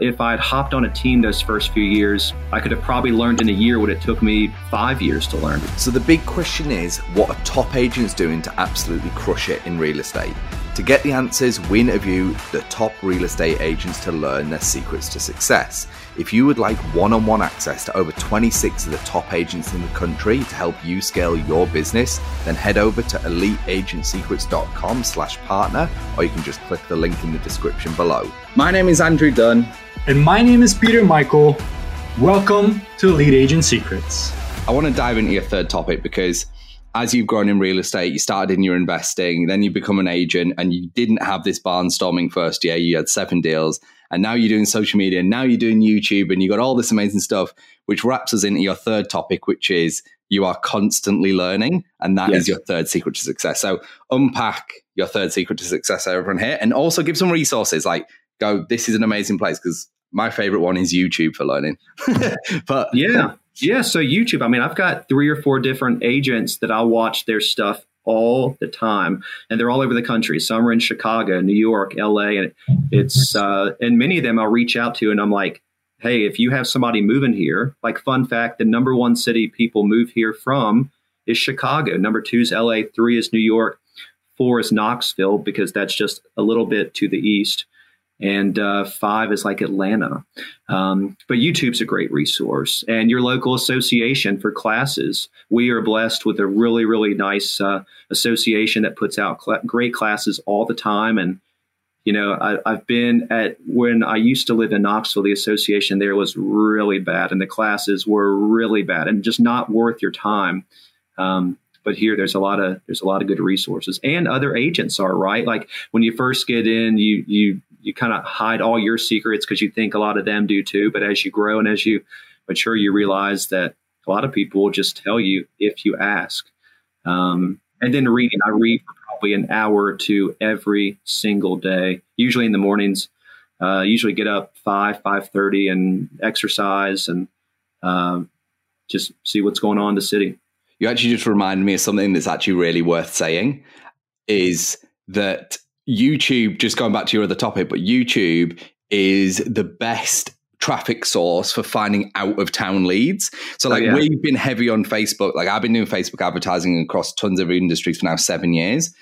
If I had hopped on a team those first few years, I could have probably learned in a year what it took me five years to learn. So the big question is what are top agents doing to absolutely crush it in real estate? To get the answers, we interview the top real estate agents to learn their secrets to success. If you would like one-on-one access to over 26 of the top agents in the country to help you scale your business, then head over to eliteagentsecrets.com slash partner, or you can just click the link in the description below. My name is Andrew Dunn. And my name is Peter Michael. Welcome to Elite Agent Secrets. I want to dive into your third topic because as you've grown in real estate, you started in your investing, then you become an agent, and you didn't have this barnstorming first year. You had seven deals, and now you're doing social media, and now you're doing YouTube, and you got all this amazing stuff, which wraps us into your third topic, which is you are constantly learning, and that yes. is your third secret to success. So unpack your third secret to success, everyone here, and also give some resources. Like, go, this is an amazing place because my favorite one is YouTube for learning. but yeah, yeah. So YouTube, I mean, I've got three or four different agents that I'll watch their stuff all the time, and they're all over the country. Some are in Chicago, New York, LA, and it's uh, and many of them I'll reach out to, and I'm like, hey, if you have somebody moving here, like fun fact, the number one city people move here from is Chicago. Number two is LA. Three is New York. Four is Knoxville because that's just a little bit to the east and uh, five is like Atlanta. Um, but YouTube's a great resource, and your local association for classes. We are blessed with a really, really nice uh, association that puts out cl- great classes all the time. And you know, I, I've been at when I used to live in Knoxville. The association there was really bad, and the classes were really bad, and just not worth your time. Um, but here there's a lot of there's a lot of good resources and other agents are right like when you first get in you you you kind of hide all your secrets because you think a lot of them do too. But as you grow and as you mature, you realize that a lot of people will just tell you if you ask. Um, and then reading, I read for probably an hour or two every single day, usually in the mornings. Uh, usually get up five five thirty and exercise and um, just see what's going on in the city. You actually just reminded me of something that's actually really worth saying. Is that YouTube, just going back to your other topic, but YouTube is the best traffic source for finding out of town leads. So, like, oh, yeah. we've been heavy on Facebook. Like, I've been doing Facebook advertising across tons of industries for now seven years,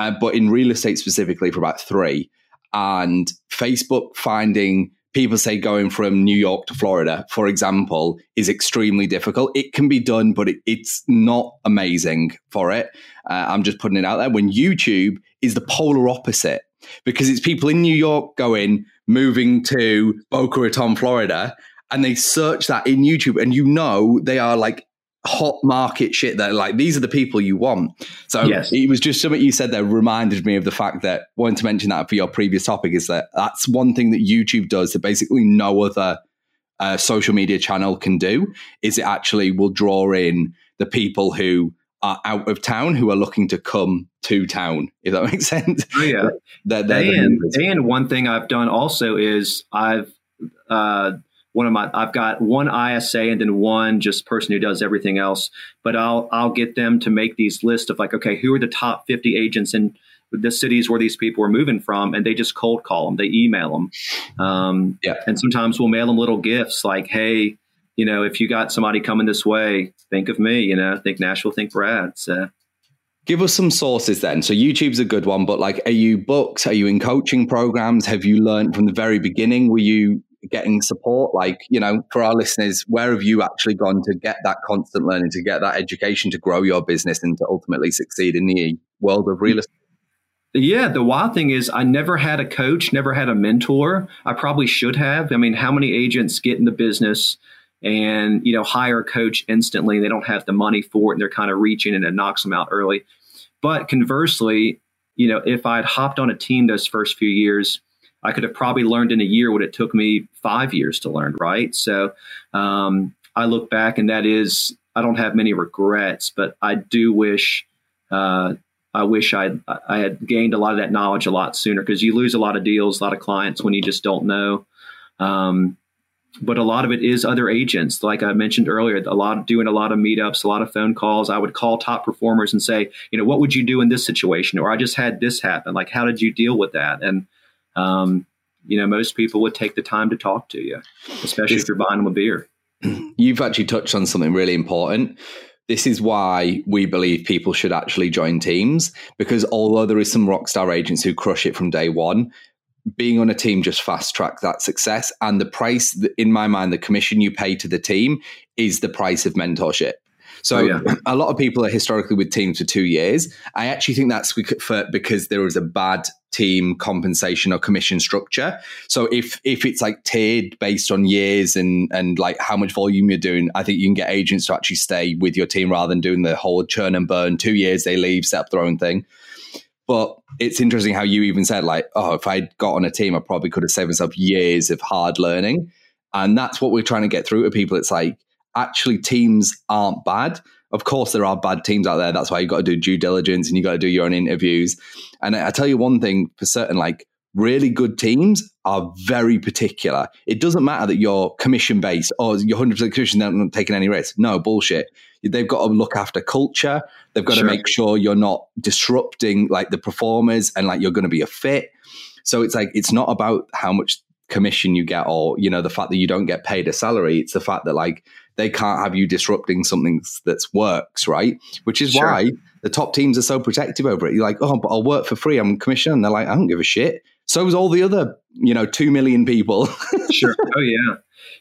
uh, but in real estate specifically for about three. And Facebook finding people say going from New York to Florida, for example, is extremely difficult. It can be done, but it, it's not amazing for it. Uh, I'm just putting it out there. When YouTube is the polar opposite because it's people in New York going, moving to Boca Raton, Florida, and they search that in YouTube, and you know they are like hot market shit that like these are the people you want. So yes. it was just something you said that reminded me of the fact that wanted to mention that for your previous topic is that that's one thing that YouTube does that basically no other uh, social media channel can do is it actually will draw in the people who are out of town who are looking to come to town, if that makes sense. Oh, yeah. and, and one thing I've done also is I've, uh, one of my, I've got one ISA and then one just person who does everything else, but I'll, I'll get them to make these lists of like, okay, who are the top 50 agents in the cities where these people are moving from and they just cold call them, they email them. Um, yeah. And sometimes we'll mail them little gifts like, Hey, you know, if you got somebody coming this way, think of me, you know, think Nashville, think Brad. So. Give us some sources then. So YouTube's a good one, but like, are you books? Are you in coaching programs? Have you learned from the very beginning? Were you getting support? Like, you know, for our listeners, where have you actually gone to get that constant learning, to get that education, to grow your business and to ultimately succeed in the world of real estate? Yeah, the wild thing is I never had a coach, never had a mentor. I probably should have. I mean, how many agents get in the business and you know hire a coach instantly. They don't have the money for it, and they're kind of reaching, and it knocks them out early. But conversely, you know, if I'd hopped on a team those first few years, I could have probably learned in a year what it took me five years to learn. Right. So um, I look back, and that is I don't have many regrets, but I do wish. Uh, I wish I I had gained a lot of that knowledge a lot sooner because you lose a lot of deals, a lot of clients when you just don't know. Um, but a lot of it is other agents. Like I mentioned earlier, a lot of doing a lot of meetups, a lot of phone calls. I would call top performers and say, you know, what would you do in this situation? Or I just had this happen. Like, how did you deal with that? And um, you know, most people would take the time to talk to you, especially if you're buying them a beer. You've actually touched on something really important. This is why we believe people should actually join teams because although there is some rock star agents who crush it from day one, being on a team just fast track that success. And the price, in my mind, the commission you pay to the team is the price of mentorship. So oh, yeah. a lot of people are historically with teams for two years. I actually think that's because there is a bad team compensation or commission structure. So if if it's like tiered based on years and and like how much volume you're doing, I think you can get agents to actually stay with your team rather than doing the whole churn and burn. Two years they leave, set up their own thing. But it's interesting how you even said like, oh, if I'd got on a team, I probably could have saved myself years of hard learning. And that's what we're trying to get through to people. It's like actually teams aren't bad. Of course, there are bad teams out there. That's why you've got to do due diligence and you've got to do your own interviews. And I tell you one thing for certain, like really good teams are very particular. It doesn't matter that you're commission based or you're 100% commission, they're not taking any risk. No, bullshit. They've got to look after culture. They've got sure. to make sure you're not disrupting like the performers and like you're going to be a fit. So it's like, it's not about how much commission you get or, you know, the fact that you don't get paid a salary. It's the fact that like they can't have you disrupting something that's works, right? Which is sure. why the top teams are so protective over it. You're like, oh, but I'll work for free. I'm commission. And they're like, I don't give a shit. So is all the other, you know, two million people. sure. Oh yeah.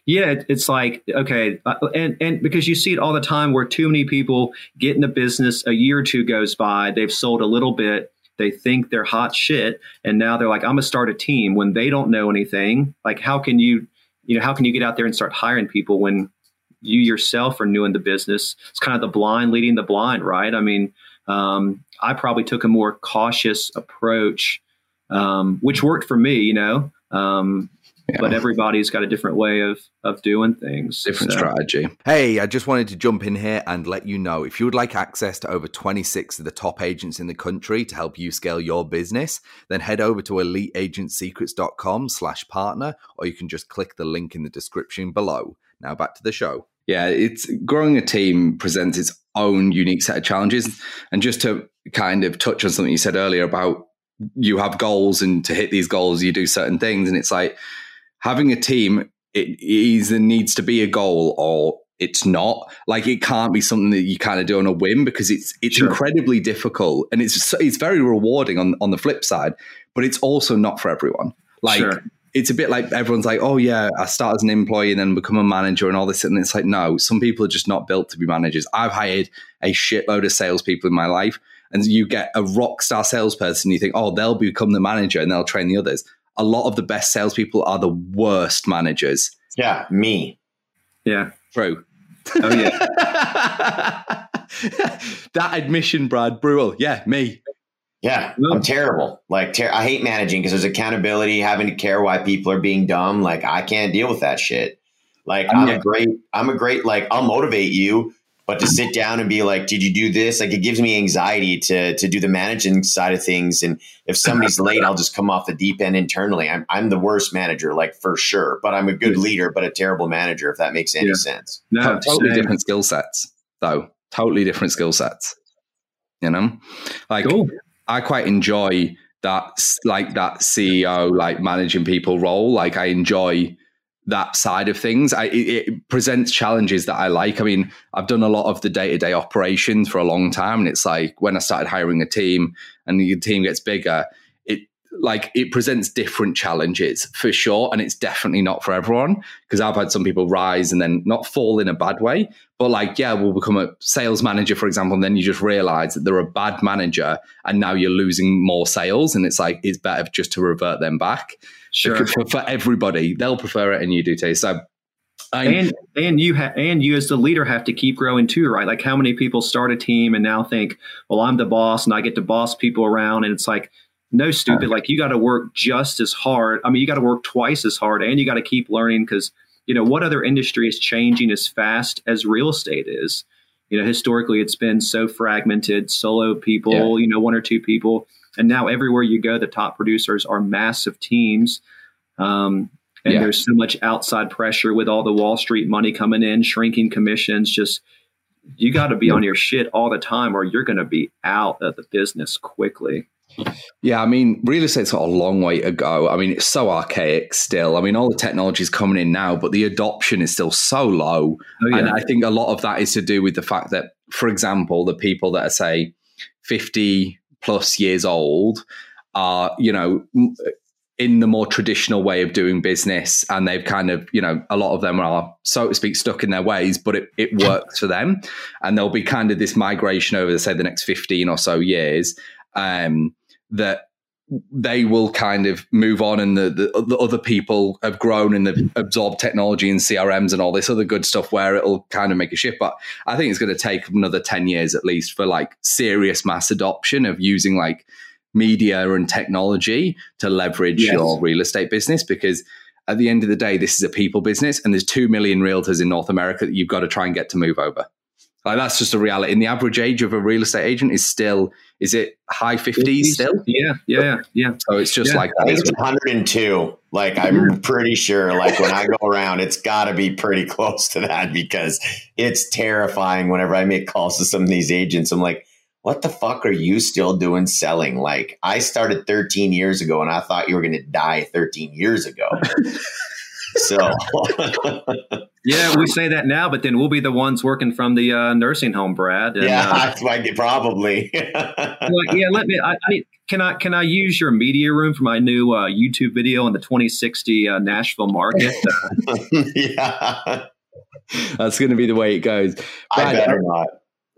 Yeah, it's like okay, uh, and and because you see it all the time, where too many people get in a business, a year or two goes by, they've sold a little bit, they think they're hot shit, and now they're like, I'm gonna start a team when they don't know anything. Like, how can you, you know, how can you get out there and start hiring people when you yourself are new in the business? It's kind of the blind leading the blind, right? I mean, um, I probably took a more cautious approach, um, which worked for me, you know. Um, yeah. But everybody's got a different way of of doing things. Different so. strategy. Hey, I just wanted to jump in here and let you know if you would like access to over 26 of the top agents in the country to help you scale your business, then head over to eliteagentsecrets.com slash partner, or you can just click the link in the description below. Now back to the show. Yeah, it's growing a team presents its own unique set of challenges. And just to kind of touch on something you said earlier about you have goals and to hit these goals you do certain things and it's like having a team it either needs to be a goal or it's not like it can't be something that you kind of do on a whim because it's it's sure. incredibly difficult and it's it's very rewarding on on the flip side but it's also not for everyone like sure. It's a bit like everyone's like oh yeah i start as an employee and then become a manager and all this and it's like no some people are just not built to be managers i've hired a shitload of salespeople in my life and you get a rock star salesperson you think oh they'll become the manager and they'll train the others a lot of the best salespeople are the worst managers. Yeah, me. Yeah. True. Oh yeah. that admission, Brad, brutal. Yeah, me. Yeah, I'm terrible. Like, ter- I hate managing because there's accountability, having to care why people are being dumb. Like, I can't deal with that shit. Like, I'm, I'm a great, I'm a great, like, I'll motivate you, but to sit down and be like, did you do this? Like it gives me anxiety to to do the managing side of things. And if somebody's late, I'll just come off the deep end internally. I'm I'm the worst manager, like for sure. But I'm a good leader, but a terrible manager, if that makes any yeah. sense. No, totally same. different skill sets, though. Totally different skill sets. You know? Like cool. I quite enjoy that like that CEO, like managing people role. Like I enjoy that side of things. I, it, presents challenges that I like. I mean, I've done a lot of the day to day operations for a long time, and it's like when I started hiring a team and the team gets bigger, like it presents different challenges for sure, and it's definitely not for everyone because I've had some people rise and then not fall in a bad way, but like yeah, we'll become a sales manager, for example, and then you just realize that they're a bad manager, and now you're losing more sales, and it's like it's better just to revert them back sure. for, for everybody. They'll prefer it, and you do too. So I'm, and and you ha- and you as the leader have to keep growing too, right? Like how many people start a team and now think, well, I'm the boss and I get to boss people around, and it's like, no, stupid. Like you got to work just as hard. I mean, you got to work twice as hard, and you got to keep learning because you know what other industry is changing as fast as real estate is. You know, historically, it's been so fragmented, solo people, yeah. you know, one or two people. And now everywhere you go, the top producers are massive teams. Um, and yeah. there's so much outside pressure with all the Wall Street money coming in, shrinking commissions. Just you got to be on your shit all the time, or you're going to be out of the business quickly. Yeah, I mean, real estate's got a long way to go. I mean, it's so archaic still. I mean, all the technology is coming in now, but the adoption is still so low. Oh, yeah. And I think a lot of that is to do with the fact that, for example, the people that are, say, 50 plus years old are, you know, in the more traditional way of doing business and they've kind of you know a lot of them are so to speak stuck in their ways but it, it works for them and there'll be kind of this migration over say the next 15 or so years um, that they will kind of move on and the, the, the, other people have grown and they've absorbed technology and crms and all this other good stuff where it'll kind of make a shift but i think it's going to take another 10 years at least for like serious mass adoption of using like media and technology to leverage yes. your real estate business because at the end of the day, this is a people business and there's 2 million realtors in North America that you've got to try and get to move over. Like that's just a reality. And the average age of a real estate agent is still, is it high 50s still? Yeah, yeah, yeah. So it's just yeah. like I think it's 102. Like I'm pretty sure, like when I go around, it's got to be pretty close to that because it's terrifying whenever I make calls to some of these agents. I'm like, what the fuck are you still doing selling? Like, I started 13 years ago and I thought you were going to die 13 years ago. so, yeah, we say that now, but then we'll be the ones working from the uh, nursing home, Brad. And, yeah, uh, like, probably. like, yeah, let me. I, I, can I can I use your media room for my new uh, YouTube video on the 2060 uh, Nashville market? yeah, that's going to be the way it goes. Brad, I better not.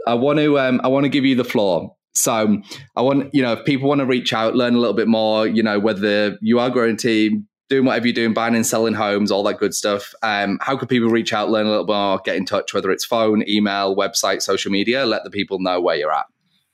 I want to um, I want to give you the floor. So I want you know if people want to reach out, learn a little bit more, you know whether you are growing team, doing whatever you're doing, buying and selling homes, all that good stuff. Um, how could people reach out, learn a little more, get in touch, whether it's phone, email, website, social media? Let the people know where you're at.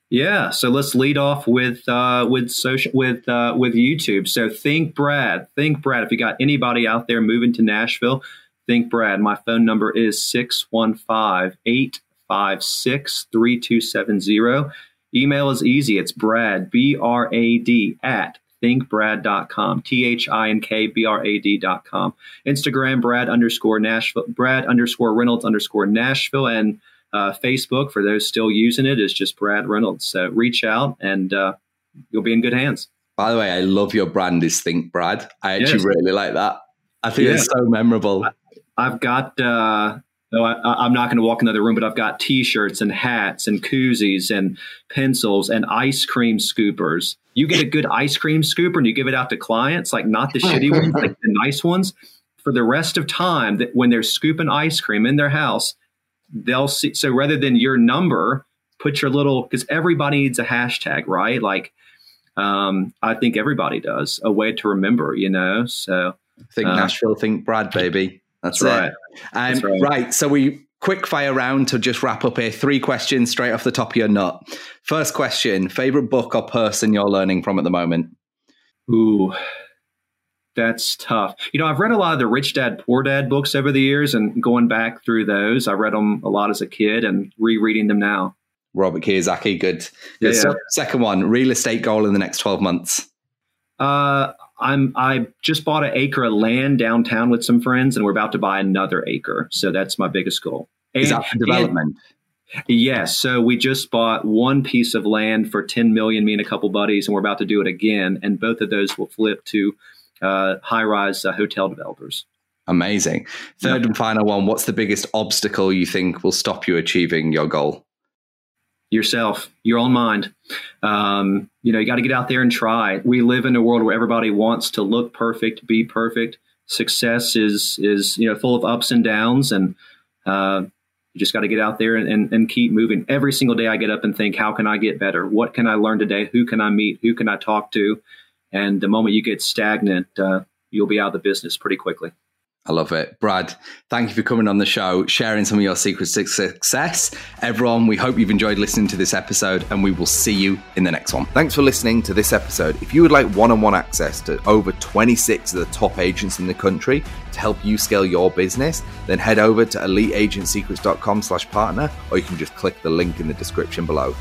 Yeah, so let's lead off with uh, with social with uh, with YouTube. So think Brad, think Brad. If you got anybody out there moving to Nashville, think Brad. My phone number is 615 856 3270. Email is easy. It's Brad, B R A D, at thinkbrad.com, T H I N K B R A D.com. Instagram, Brad underscore Nashville, Brad underscore Reynolds underscore Nashville. And uh, Facebook, for those still using it, is just Brad Reynolds. So reach out and uh, you'll be in good hands. By the way, I love your brand is Think Brad. I actually yes. really like that. I think yeah. it's so memorable. I, have got uh, no, I, am not going to walk in another room, but I've got T-shirts and hats and koozies and pencils and ice cream scoopers. You get a good ice cream scooper and you give it out to clients, like not the shitty ones, like the nice ones. For the rest of time, that when they're scooping ice cream in their house, they'll see. So rather than your number, put your little because everybody needs a hashtag, right? Like, um, I think everybody does a way to remember, you know. So think uh, Nashville, think Brad, baby. That's, That's right. Um, That's right. Right. So we quick fire round to just wrap up here. Three questions straight off the top of your nut. First question: favorite book or person you're learning from at the moment? Ooh, that's tough. You know, I've read a lot of the Rich Dad Poor Dad books over the years, and going back through those, I read them a lot as a kid and rereading them now. Robert Kiyosaki, good. good yeah, yeah. Second one: real estate goal in the next twelve months. Uh, I'm I just bought an acre of land downtown with some friends, and we're about to buy another acre. So that's my biggest goal. And, Is that development? And, yes. So we just bought one piece of land for ten million. Me and a couple buddies, and we're about to do it again. And both of those will flip to uh, high-rise uh, hotel developers. Amazing. Third yeah. and final one. What's the biggest obstacle you think will stop you achieving your goal? Yourself, your own mind. Um, you know, you got to get out there and try. We live in a world where everybody wants to look perfect, be perfect. Success is is you know full of ups and downs, and uh, you just got to get out there and, and, and, keep moving. Every single day, I get up and think, how can I get better? What can I learn today? Who can I meet? Who can I talk to? And the moment you get stagnant, uh, you'll be out of the business pretty quickly. I love it. Brad, thank you for coming on the show, sharing some of your secrets to success. Everyone, we hope you've enjoyed listening to this episode and we will see you in the next one. Thanks for listening to this episode. If you would like one on one access to over 26 of the top agents in the country to help you scale your business, then head over to eliteagentsecrets.com slash partner or you can just click the link in the description below.